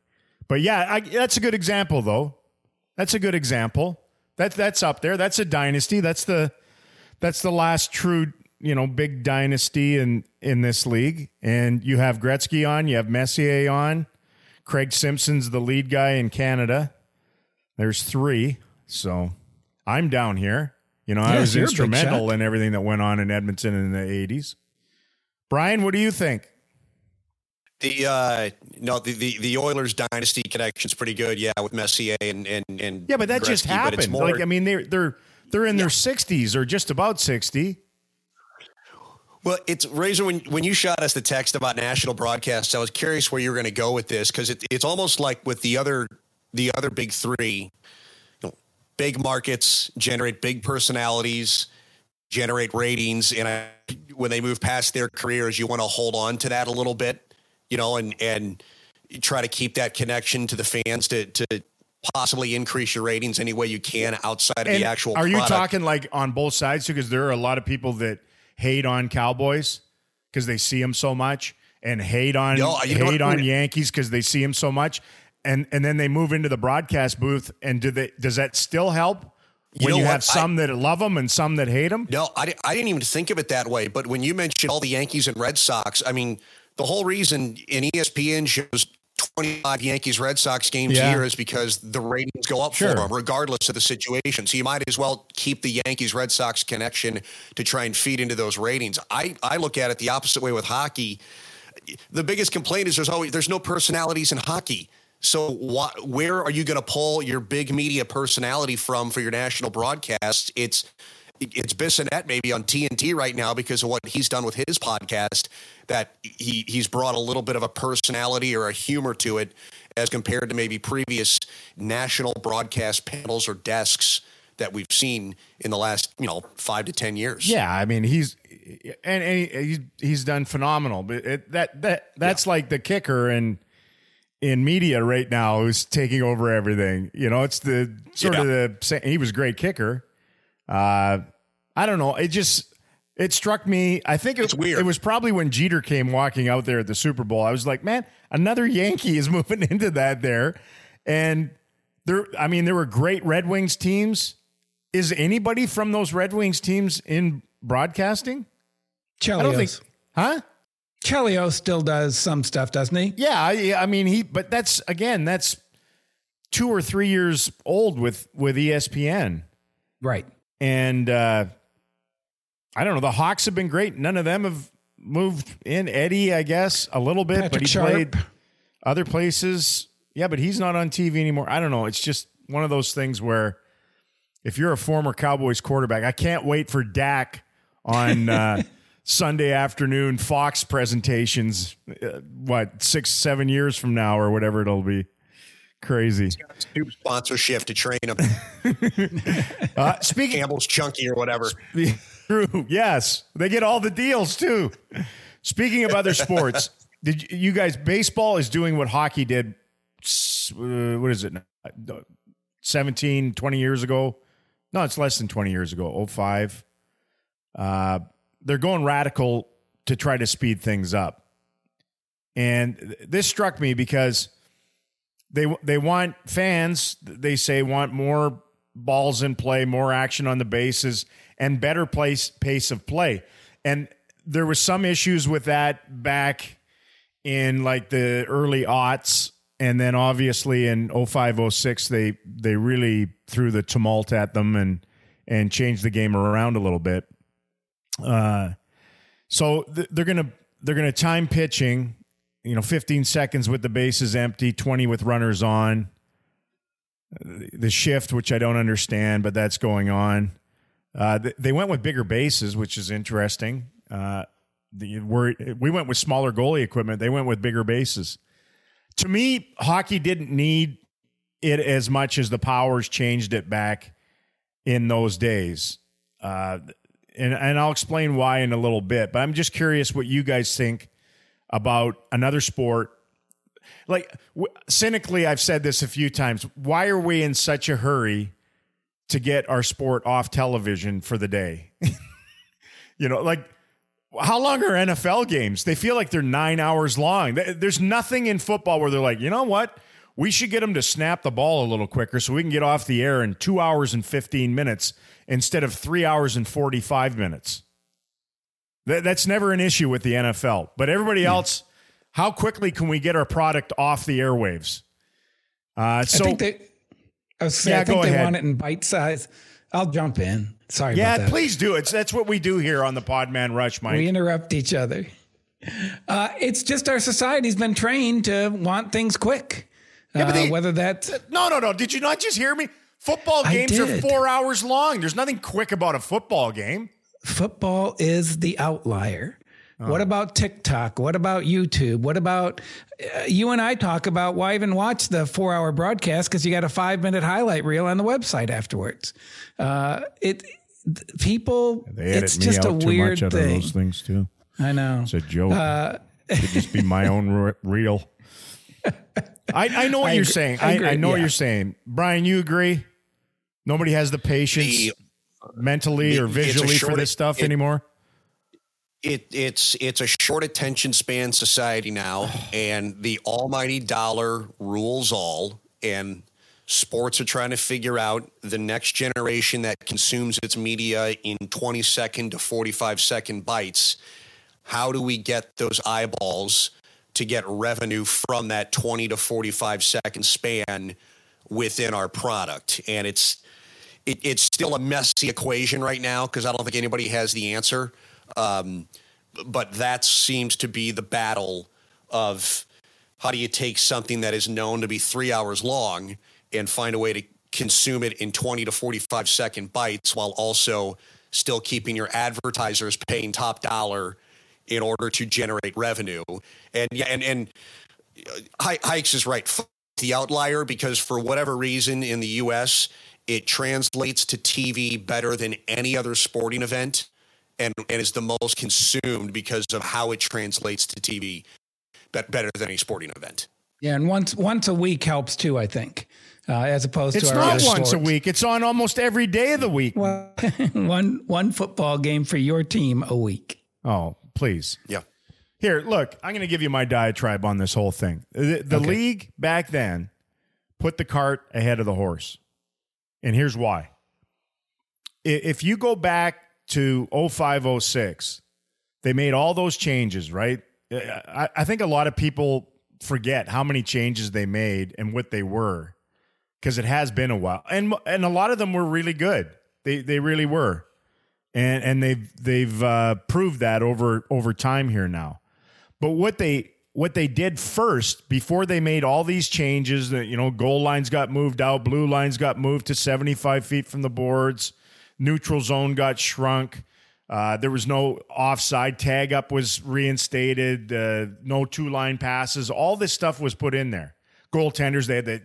[SPEAKER 3] But yeah, I, that's a good example, though. That's a good example. That that's up there. That's a dynasty. That's the that's the last true, you know, big dynasty in in this league. And you have Gretzky on, you have Messier on, Craig Simpson's the lead guy in Canada. There's three, so I'm down here. You know, I was
[SPEAKER 5] you're a big
[SPEAKER 3] instrumental in everything that went on in Edmonton in the '80s. Brian, what do you think?
[SPEAKER 4] The uh no the, the the Oilers dynasty connection's pretty good, yeah, with Messier and and and
[SPEAKER 3] Yeah, but that just
[SPEAKER 4] Gretzky, but it's
[SPEAKER 3] happened.
[SPEAKER 4] more-
[SPEAKER 3] like, I mean, they're they're they're in their sixties or just about sixty.
[SPEAKER 4] Well, it's Razor. When when you shot us the text about national broadcasts, I was curious where you were going to go with this because it, it's almost like with the other the other big three, you know, big markets generate big personalities, generate ratings, and I, when they move past their careers, you want to hold on to that a little bit, you know, and and try to keep that connection to the fans to to possibly increase your ratings any way you can outside of
[SPEAKER 3] And
[SPEAKER 4] the actual.
[SPEAKER 3] are you
[SPEAKER 4] product.
[SPEAKER 3] talking like on both sides? Because there are a lot of people that hate on Cowboys because they see them so much, and hate on
[SPEAKER 4] know
[SPEAKER 3] hate on Yankees because they see them so much, and and then they move into the broadcast booth. And do they? Does that still help?
[SPEAKER 4] You
[SPEAKER 3] When you
[SPEAKER 4] what?
[SPEAKER 3] have some that love them and some that hate them,
[SPEAKER 4] No, I, I didn't even think of it that way. But when you mentioned all the Yankees and Red Sox, I mean, the whole reason in ESPN shows 25 Yankees Red Sox games
[SPEAKER 3] Yeah.
[SPEAKER 4] year is because the ratings go up
[SPEAKER 3] Sure.
[SPEAKER 4] for them, regardless of the situation. So you might as well keep the Yankees Red Sox connection to try and feed into those ratings. I, I look at it the opposite way with hockey. The biggest complaint is there's always there's no personalities in hockey. So why, where are you going to pull your big media personality from for your national broadcast? It's it's Bissonnette maybe on TNT right now because of what he's done with his podcast. That he he's brought a little bit of a personality or a humor to it as compared to maybe previous national broadcast panels or desks that we've seen in the last you know five to ten years.
[SPEAKER 3] Yeah, I mean he's and, and he, he's done phenomenal. But it, that that that's like the kicker in in media right now who's taking over everything. You know, it's the sort of the he was a great kicker. Uh, I don't know. It just it struck me. I think it,
[SPEAKER 4] It's weird.
[SPEAKER 3] It was probably when Jeter came walking out there at the Super Bowl. I was like, man, another Yankee is moving into that there, and there. I mean, there were great Red Wings teams. Is anybody from those Red Wings teams in broadcasting?
[SPEAKER 5] Chelios.
[SPEAKER 3] I don't think, huh?
[SPEAKER 5] Chelios still does some stuff, doesn't he?
[SPEAKER 3] Yeah, I, I mean he, but that's again, that's two or three years old with with ESPN,
[SPEAKER 5] Right.
[SPEAKER 3] and uh, I don't know. The Hawks have been great. None of them have moved in. Eddie, I guess, a little bit,
[SPEAKER 5] Patrick
[SPEAKER 3] but he
[SPEAKER 5] Sharp.
[SPEAKER 3] played other places. Yeah, but he's not on TV anymore. I don't know. It's just one of those things where if you're a former Cowboys quarterback, I can't wait for Dak on uh, Sunday afternoon Fox presentations. Uh, what six, seven years from now, or whatever it'll be. Crazy.
[SPEAKER 4] New sponsorship to train them.
[SPEAKER 3] Uh, speaking
[SPEAKER 4] Campbell's Chunky or whatever.
[SPEAKER 3] True. Yes, they get all the deals too. Speaking of other sports, did you, you guys? Baseball is doing what hockey did. Uh, what is it? now? 17, 20 years ago. No, it's less than 20 years ago. 05. Uh, they're going radical to try to speed things up. And this struck me because they they want fans they say want more balls in play, more action on the bases, and better place pace of play. And there was some issues with that back in like the early aughts. And then obviously in 05, 06, they they really threw the tumult at them and and changed the game around a little bit. Uh, so th- they're gonna they're gonna time pitching, you know, 15 seconds with the bases empty, 20 with runners on. the shift, which I don't understand, but that's going on. Uh, they went with bigger bases, which is interesting. Uh, the, we went with smaller goalie equipment. They went with bigger bases. To me, hockey didn't need it as much as the Powers changed it back in those days. Uh, and, and I'll explain why in a little bit, but I'm just curious what you guys think about another sport. Like, w- cynically, I've said this a few times. Why are we in such a hurry to get our sport off television for the day? you know, like, how long are NFL games? They feel like they're nine hours long. There's nothing in football where they're like, you know what? We should get them to snap the ball a little quicker so we can get off the air in two hours and 15 minutes instead of three hours and 45 minutes. That's never an issue with the NFL. But everybody else, how quickly can we get our product off the airwaves?
[SPEAKER 5] Uh, so, I think they, I, was saying, yeah, I think they ahead. want it in bite size. I'll jump in. Sorry
[SPEAKER 3] yeah, please do. It's that's what we do here on the Podman Rush, Mike.
[SPEAKER 5] We interrupt each other. Uh, it's just our society's been trained to want things quick. Yeah, uh, they, whether that's
[SPEAKER 3] no, no, no. Did you not just hear me? Football games are four hours long. There's nothing quick about a football game.
[SPEAKER 5] Football is the outlier. Oh. What about TikTok? What about YouTube? What about uh, you and I talk about why even watch the four hour broadcast because you got a five minute highlight reel on the website afterwards. Uh, it people, it's just a weird thing. those
[SPEAKER 3] things too.
[SPEAKER 5] I know
[SPEAKER 3] it's a joke. Uh, it could just be my own reel. I, I know what I you're agree, saying. I, I, I know yeah. what you're saying. Brian, you agree? Nobody has the patience the, mentally or visually short, for this stuff it, anymore.
[SPEAKER 4] It it's it's a short attention span society now, and the almighty dollar rules all. And sports are trying to figure out the next generation that consumes its media in 20 second to 45 second bites. How do we get those eyeballs to get revenue from that 20 to 45 second span within our product? And it's it, it's still a messy equation right now because I don't think anybody has the answer. Um, but that seems to be the battle of how do you take something that is known to be three hours long and find a way to consume it in 20 to 45 second bites while also still keeping your advertisers paying top dollar in order to generate revenue. And yeah, and and uh, Hikes is right. The outlier because for whatever reason in the U.S. It translates to TV better than any other sporting event and, and is the most consumed because of how it translates to TV better than any sporting event.
[SPEAKER 5] Yeah, and once once a week helps too, I think, uh, as opposed
[SPEAKER 3] it's
[SPEAKER 5] to it's
[SPEAKER 3] not once sports. a week. It's on almost every day of the week.
[SPEAKER 5] Well, one one football game for your team a week.
[SPEAKER 3] Oh, please.
[SPEAKER 4] Yeah.
[SPEAKER 3] Here, look, I'm going to give you my diatribe on this whole thing. The, the okay. league back then put the cart ahead of the horse. And here's why. If you go back to 0506, they made all those changes, right? I, I think a lot of people forget how many changes they made and what they were because it has been a while. And and a lot of them were really good. They they really were. And and they've they've uh, proved that over over time here now. But what they what they did first before they made all these changes that you know goal lines got moved out blue lines got moved to 75 feet from the boards neutral zone got shrunk. Uh, there was no offside. Tag up was reinstated. Uh, no two line passes. All this stuff was put in there. Goaltenders they had that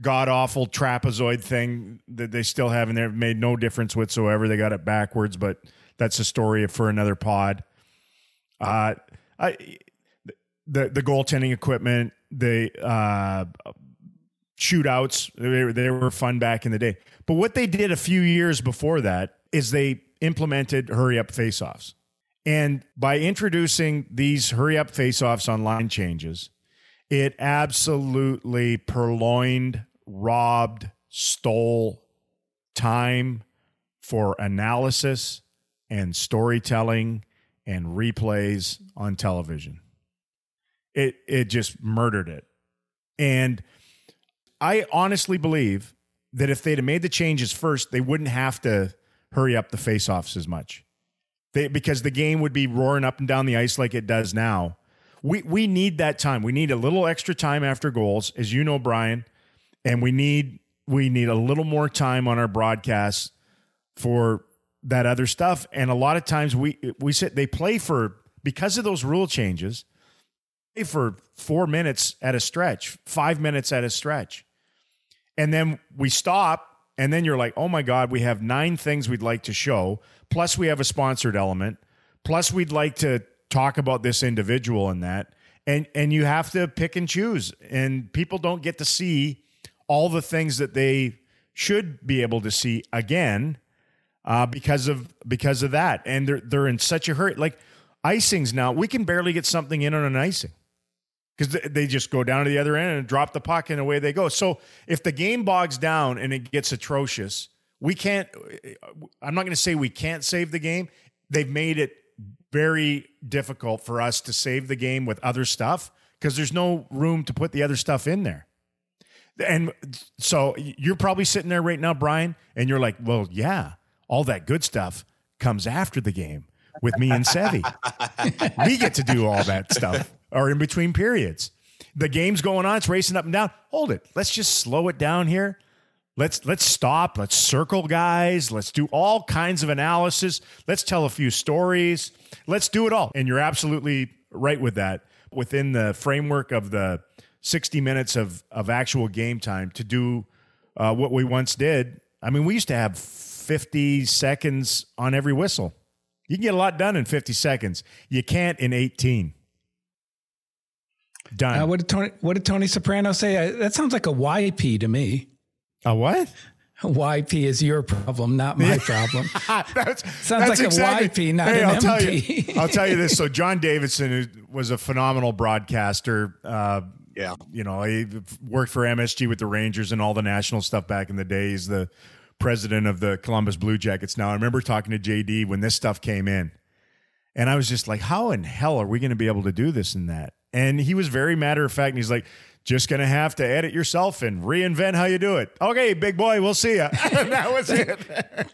[SPEAKER 3] god awful trapezoid thing that they still have in there. Made no difference whatsoever. They got it backwards but that's a story for another pod. Uh, I, the the goaltending equipment, the uh, shootouts. They, they were fun back in the day. But what they did a few years before that is they implemented hurry up faceoffs. And by introducing these hurry up faceoffs on line changes, it absolutely purloined, robbed, stole time for analysis and storytelling and replays on television it it just murdered it. And I honestly believe that if they'd have made the changes first, they wouldn't have to hurry up the faceoffs as much. They, because the game would be roaring up and down the ice like it does now. We we need that time. We need a little extra time after goals, as you know, Brian, and we need we need a little more time on our broadcasts for that other stuff. And a lot of times we we sit they play for because of those rule changes, for four minutes at a stretch, five minutes at a stretch. And then we stop, and then you're like, oh my God, we have nine things we'd like to show. Plus, we have a sponsored element. Plus, we'd like to talk about this individual and that. And and you have to pick and choose. And people don't get to see all the things that they should be able to see again uh, because of because of that. And they're they're in such a hurry. Like icings now, we can barely get something in on an icing because they just go down to the other end and drop the puck and away they go. So if the game bogs down and it gets atrocious, we can't. I'm not going to say we can't save the game. They've made it very difficult for us to save the game with other stuff because there's no room to put the other stuff in there. And so you're probably sitting there right now, Brian, and you're like, well, yeah, all that good stuff comes after the game with me and Sevi. we get to do all that stuff or in between periods. The game's going on, it's racing up and down. Hold it. Let's just slow it down here. Let's let's stop. Let's circle guys. Let's do all kinds of analysis. Let's tell a few stories. Let's do it all. And you're absolutely right with that. Within the framework of the 60 minutes of of actual game time to do uh, what we once did. I mean, we used to have 50 seconds on every whistle. You can get a lot done in 50 seconds. You can't in 18. Done.
[SPEAKER 5] Uh, what did Tony? What did Tony Soprano say? Uh, that sounds like a YP to me.
[SPEAKER 3] A what?
[SPEAKER 5] YP is your problem, not my problem.
[SPEAKER 3] that's,
[SPEAKER 5] Sounds
[SPEAKER 3] that's
[SPEAKER 5] like
[SPEAKER 3] exactly-
[SPEAKER 5] a YP, not
[SPEAKER 3] hey,
[SPEAKER 5] an
[SPEAKER 3] I'll Tell you, I'll tell you this. So John Davidson was a phenomenal broadcaster. Uh,
[SPEAKER 4] Yeah.
[SPEAKER 3] you know, he worked for MSG with the Rangers and all the national stuff back in the day. He's the president of the Columbus Blue Jackets now. I remember talking to JD when this stuff came in. And I was just like, how in hell are we going to be able to do this and that? And he was very matter of fact. And he's like, just going to have to edit yourself and reinvent how you do it. Okay, big boy, we'll see you. that was it.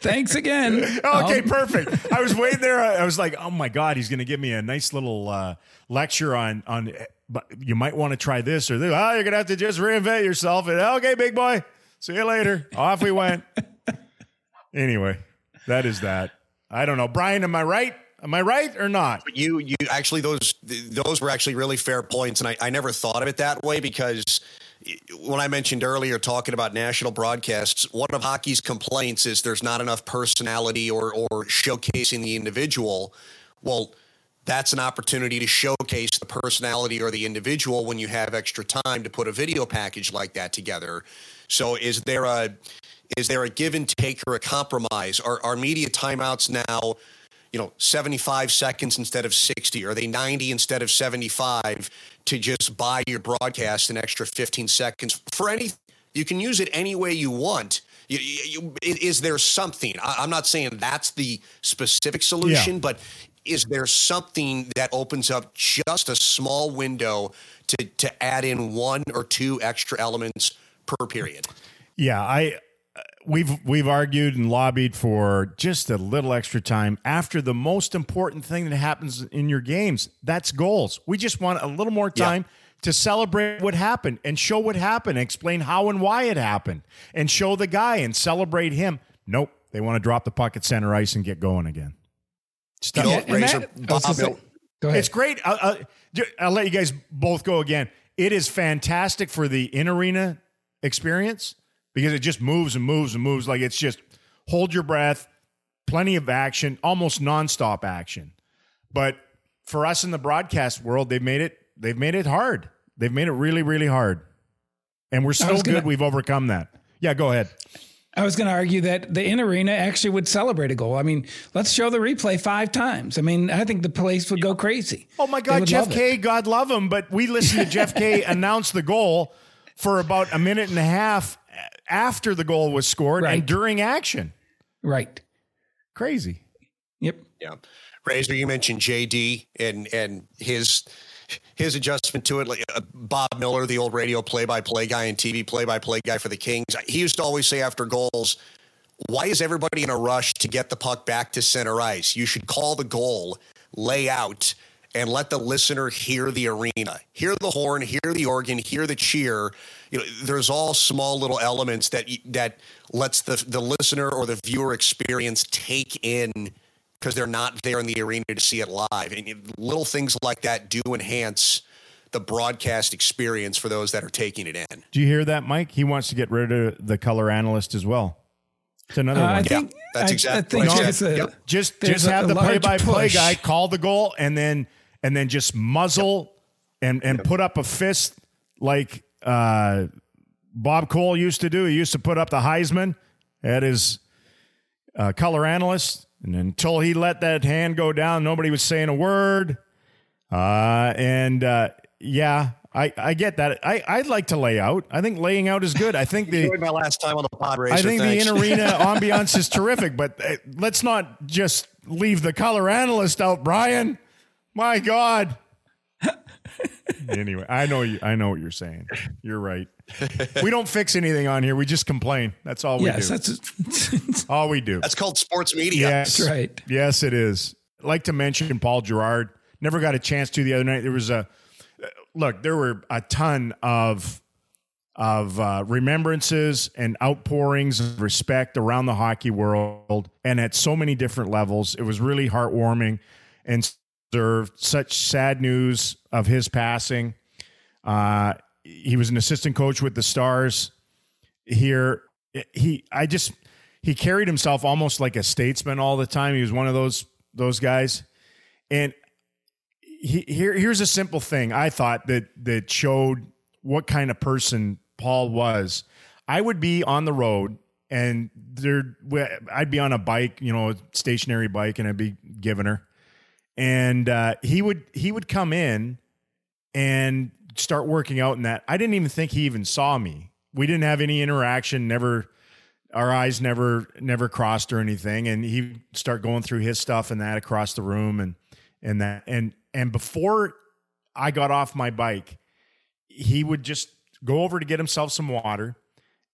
[SPEAKER 5] Thanks again.
[SPEAKER 3] Okay,
[SPEAKER 5] Um,
[SPEAKER 3] perfect. I was waiting there. I was like, oh my god, he's going to give me a nice little uh, lecture on on. But you might want to try this or this. Oh, you're going to have to just reinvent yourself. And okay, big boy, see you later. Off we went. anyway, that is that. I don't know, Brian. Am I right? Am I right or not?
[SPEAKER 4] you you actually those those were actually really fair points and I, I never thought of it that way because when I mentioned earlier talking about national broadcasts, one of hockey's complaints is there's not enough personality or or showcasing the individual. Well, that's an opportunity to showcase the personality or the individual when you have extra time to put a video package like that together. So is there a is there a give and take or a compromise? Are are media timeouts now you know 75 seconds instead of 60 are they 90 instead of 75 to just buy your broadcast an extra 15 seconds? For any you can use it any way you want. You, you, is there something? I, i'm not saying that's the specific solution
[SPEAKER 3] Yeah.
[SPEAKER 4] but is there something that opens up just a small window to to add in one or two extra elements per period?
[SPEAKER 3] Yeah, I we've we've argued and lobbied for just a little extra time after the most important thing that happens in your games. That's goals. We just want a little more
[SPEAKER 4] Yeah.
[SPEAKER 3] time to celebrate what happened and show what happened, explain how and why it happened, and show the guy and celebrate him. Nope, they want to drop the puck at center ice and get going again. Stuff.
[SPEAKER 4] You know,
[SPEAKER 5] Yeah,
[SPEAKER 4] Razor,
[SPEAKER 5] that-
[SPEAKER 4] Bob,
[SPEAKER 5] say- go ahead.
[SPEAKER 3] It's great. Uh, uh, I'll, I'll, I'll let you guys both go again. It is fantastic for the in arena experience because it just moves and moves and moves. Like it's just hold your breath, plenty of action, almost nonstop action. But for us in the broadcast world, they've made it. They've made it hard. They've made it really, really hard. And we're so
[SPEAKER 5] was gonna-
[SPEAKER 3] good. We've overcome that. Yeah, go ahead.
[SPEAKER 5] I was going to argue that the in arena actually would celebrate a goal. I mean, let's show the replay five times. I mean, I think the place would go crazy.
[SPEAKER 3] Oh my God, Jeff. K. God love him, but we listened to Jeff K. announce the goal for about a minute and a half after the goal was scored and during action.
[SPEAKER 5] Right.
[SPEAKER 3] Crazy.
[SPEAKER 5] Yep.
[SPEAKER 4] Yeah. Razor, you mentioned JD and and his his adjustment to it. Like uh, Bob Miller, the old radio play-by-play guy and TV play-by-play guy for the Kings, he used to always say after goals, "Why is everybody in a rush to get the puck back to center ice? You should call the goal, lay out." And let the listener hear the arena, hear the horn, hear the organ, hear the cheer. You know, there's all small little elements that that lets the the listener or the viewer experience take in because they're not there in the arena to see it live. And little things like that do enhance the broadcast experience for those that are taking it in.
[SPEAKER 3] Do you hear that, Mike? He wants to get rid of the color analyst as well. It's another
[SPEAKER 5] Uh,
[SPEAKER 3] one.
[SPEAKER 5] I think
[SPEAKER 4] Yeah, that's exactly
[SPEAKER 5] I think
[SPEAKER 4] right.
[SPEAKER 5] a-
[SPEAKER 4] Yep.
[SPEAKER 3] just just
[SPEAKER 5] a-
[SPEAKER 3] have
[SPEAKER 5] a
[SPEAKER 3] the play-by-play
[SPEAKER 5] push.
[SPEAKER 3] guy call the goal and then and then just muzzle and and put up a fist like uh, Bob Cole used to do. He used to put up the Heisman at his uh, color analyst, and until he let that hand go down, nobody was saying a word. Uh, and uh, yeah, I, I get that. I I'd like to lay out. I think laying out is good. I think the
[SPEAKER 4] Enjoyed my last time on the pod racer.
[SPEAKER 3] I think
[SPEAKER 4] Thanks.
[SPEAKER 3] the in arena ambiance is terrific, but uh, let's not just leave the color analyst out, Brian. My God. Anyway, I know you. I know what you're saying. You're right. We don't fix anything on here. We just complain. That's all we
[SPEAKER 5] yes,
[SPEAKER 3] do.
[SPEAKER 5] that's
[SPEAKER 3] all we do.
[SPEAKER 4] That's called sports media.
[SPEAKER 3] Yes,
[SPEAKER 5] That's right.
[SPEAKER 3] Yes, it is. I'd like to mention Paul Jerrard. Never got a chance to the other night. There was a look. There were a ton of of uh, remembrances and outpourings of respect around the hockey world, and at so many different levels. It was really heartwarming, and served such sad news of his passing. Uh, he was an assistant coach with the Stars here. He, I just, he carried himself almost like a statesman all the time. He was one of those those guys, and he, here here's a simple thing I thought that that showed what kind of person Paul was. I would be on the road and there I'd be on a bike, you know, a stationary bike, and I'd be giving her, and uh, he would he would come in and start working out in that. I didn't even think he even saw me. We didn't have any interaction. Never, our eyes never never crossed or anything. And he'd start going through his stuff and that across the room and and that and and before I got off my bike, he would just go over to get himself some water,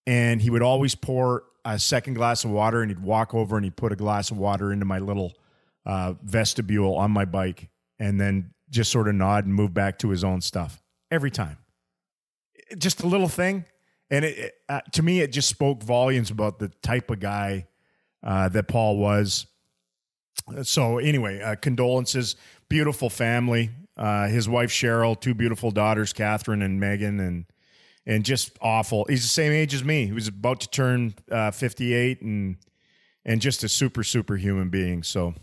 [SPEAKER 3] and he would always pour a second glass of water, and he'd walk over and he'd put a glass of water into my little uh, vestibule on my bike, and then just sort of nod and move back to his own stuff every time. Just a little thing, and it, it, uh, to me, it just spoke volumes about the type of guy uh, that Paul was. So anyway, uh, condolences. Beautiful family. Uh, his wife Cheryl, two beautiful daughters, Catherine and Megan, and and just awful. He's the same age as me. He was about to turn uh, fifty eight, and and just a super super human being. So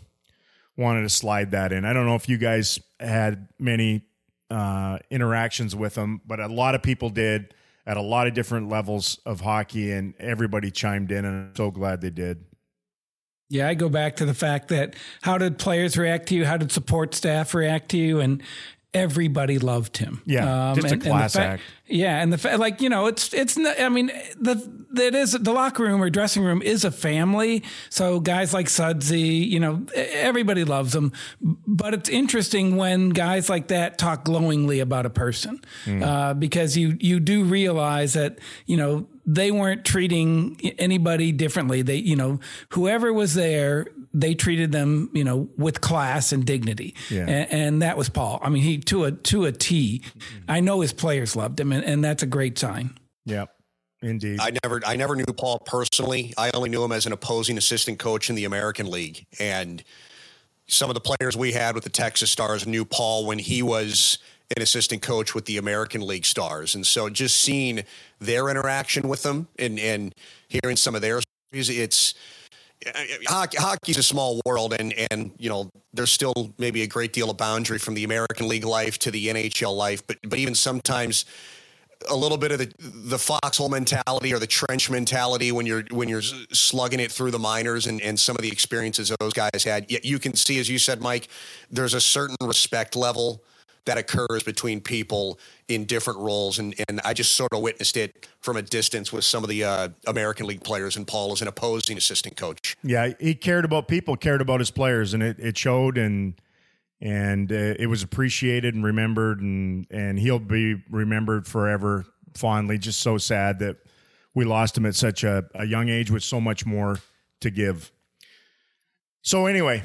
[SPEAKER 3] wanted to slide that in. I don't know if you guys had many uh, interactions with him, but a lot of people did at a lot of different levels of hockey, and everybody chimed in, and I'm so glad they did.
[SPEAKER 5] Yeah, I go back to the fact that how did players react to you? How did support staff react to you? And everybody loved him.
[SPEAKER 3] Yeah, just a
[SPEAKER 5] and- the
[SPEAKER 3] class
[SPEAKER 5] fact-
[SPEAKER 3] act.
[SPEAKER 5] Yeah, and the fact, like you know, it's it's. not- I mean, the that is the locker room or dressing room is a family. So guys like Sudsy, you know, everybody loves them. But it's interesting when guys like that talk glowingly about a person uh, because you you do realize that you know they weren't treating anybody differently. They, you know, whoever was there, they treated them, you know, with class and dignity.
[SPEAKER 3] Yeah.
[SPEAKER 5] And, and that was Paul. I mean, he to a to a T. I know his players loved him, and, and that's a great sign.
[SPEAKER 3] Yep, indeed.
[SPEAKER 4] I never I never knew Paul personally. I only knew him as an opposing assistant coach in the American League. And some of the players we had with the Texas Stars knew Paul when he was an assistant coach with the American League Stars. And so just seeing their interaction with them and, and hearing some of their stories, it's hockey, hockey's a small world and, and, you know, there's still maybe a great deal of boundary from the American League life to the NHL life. But, but even sometimes a little bit of the the foxhole mentality or the trench mentality when you're when you're slugging it through the minors and, and some of the experiences those guys had. Yet you can see, as you said, Mike, there's a certain respect level that occurs between people in different roles, and and I just sort of witnessed it from a distance with some of the uh, American League players, and Paul as an opposing assistant coach.
[SPEAKER 3] Yeah, he cared about people, cared about his players, and it, it showed, and and uh, it was appreciated and remembered, and and he'll be remembered forever fondly. Just so sad that we lost him at such a, a young age with so much more to give. So anyway,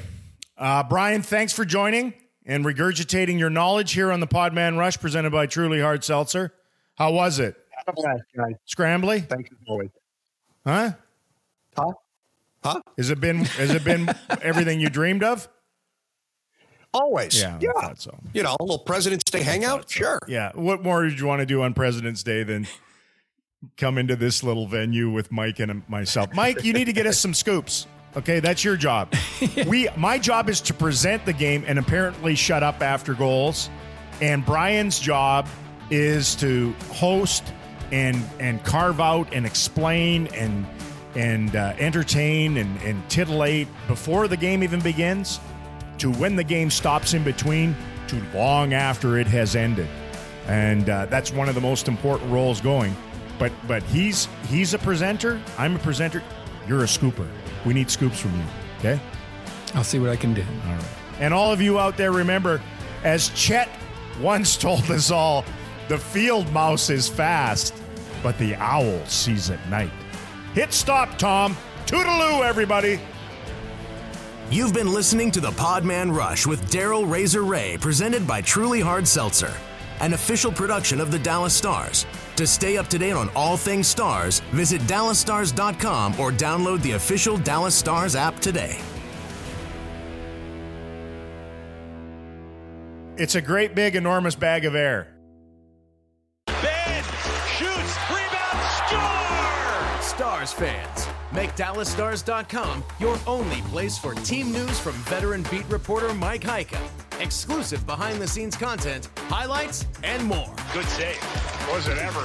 [SPEAKER 3] uh, Brian, thanks for joining and regurgitating your knowledge here on the Podman Rush, presented by Truly Hard Seltzer. How was it?
[SPEAKER 6] a blast, guys.
[SPEAKER 3] Scrambly?
[SPEAKER 6] Thanks as always.
[SPEAKER 3] Huh?
[SPEAKER 6] Huh?
[SPEAKER 4] Huh?
[SPEAKER 3] Has it been has it been everything you dreamed of?
[SPEAKER 4] Always.
[SPEAKER 3] Yeah,
[SPEAKER 4] Yeah.
[SPEAKER 3] So.
[SPEAKER 4] You know, a little President's Day hangout? Sure.
[SPEAKER 3] Yeah. What more did you want to do on President's Day than come into this little venue with Mike and myself? Mike, you need to get us some scoops. Okay, that's your job. We my job is to present the game and apparently shut up after goals. And Brian's job is to host and and carve out and explain and and uh, entertain and, and titillate before the game even begins to when the game stops in between to long after it has ended. And uh, that's one of the most important roles going. But but he's he's a presenter. I'm a presenter. You're a scooper we need scoops from you okay?
[SPEAKER 5] I'll see what I can do.
[SPEAKER 3] all right. And all of you out there remember as chet once told us all the field mouse is fast but the owl sees at night. Hit stop tom. Toodaloo everybody.
[SPEAKER 1] You've been listening to the Podman Rush with Daryl Razor Reaugh, presented by Truly Hard Seltzer, an official production of the Dallas Stars. To stay up to date on all things Stars, visit DallasStars.com or download the official Dallas Stars app today.
[SPEAKER 3] it's a great big enormous bag of air
[SPEAKER 2] Ben shoots, rebound, score!
[SPEAKER 1] Stars fans, make DallasStars.com your only place for team news from veteran beat reporter Mike Heika, exclusive behind the scenes content, highlights, and more.
[SPEAKER 2] Good save. Was it ever?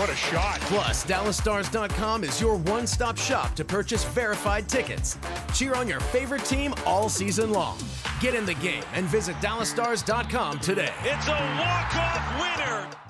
[SPEAKER 2] What a shot.
[SPEAKER 1] Plus, DallasStars.com is your one stop shop to purchase verified tickets. Cheer on your favorite team all season long. Get in the game and visit DallasStars.com today.
[SPEAKER 2] It's a walk-off winner.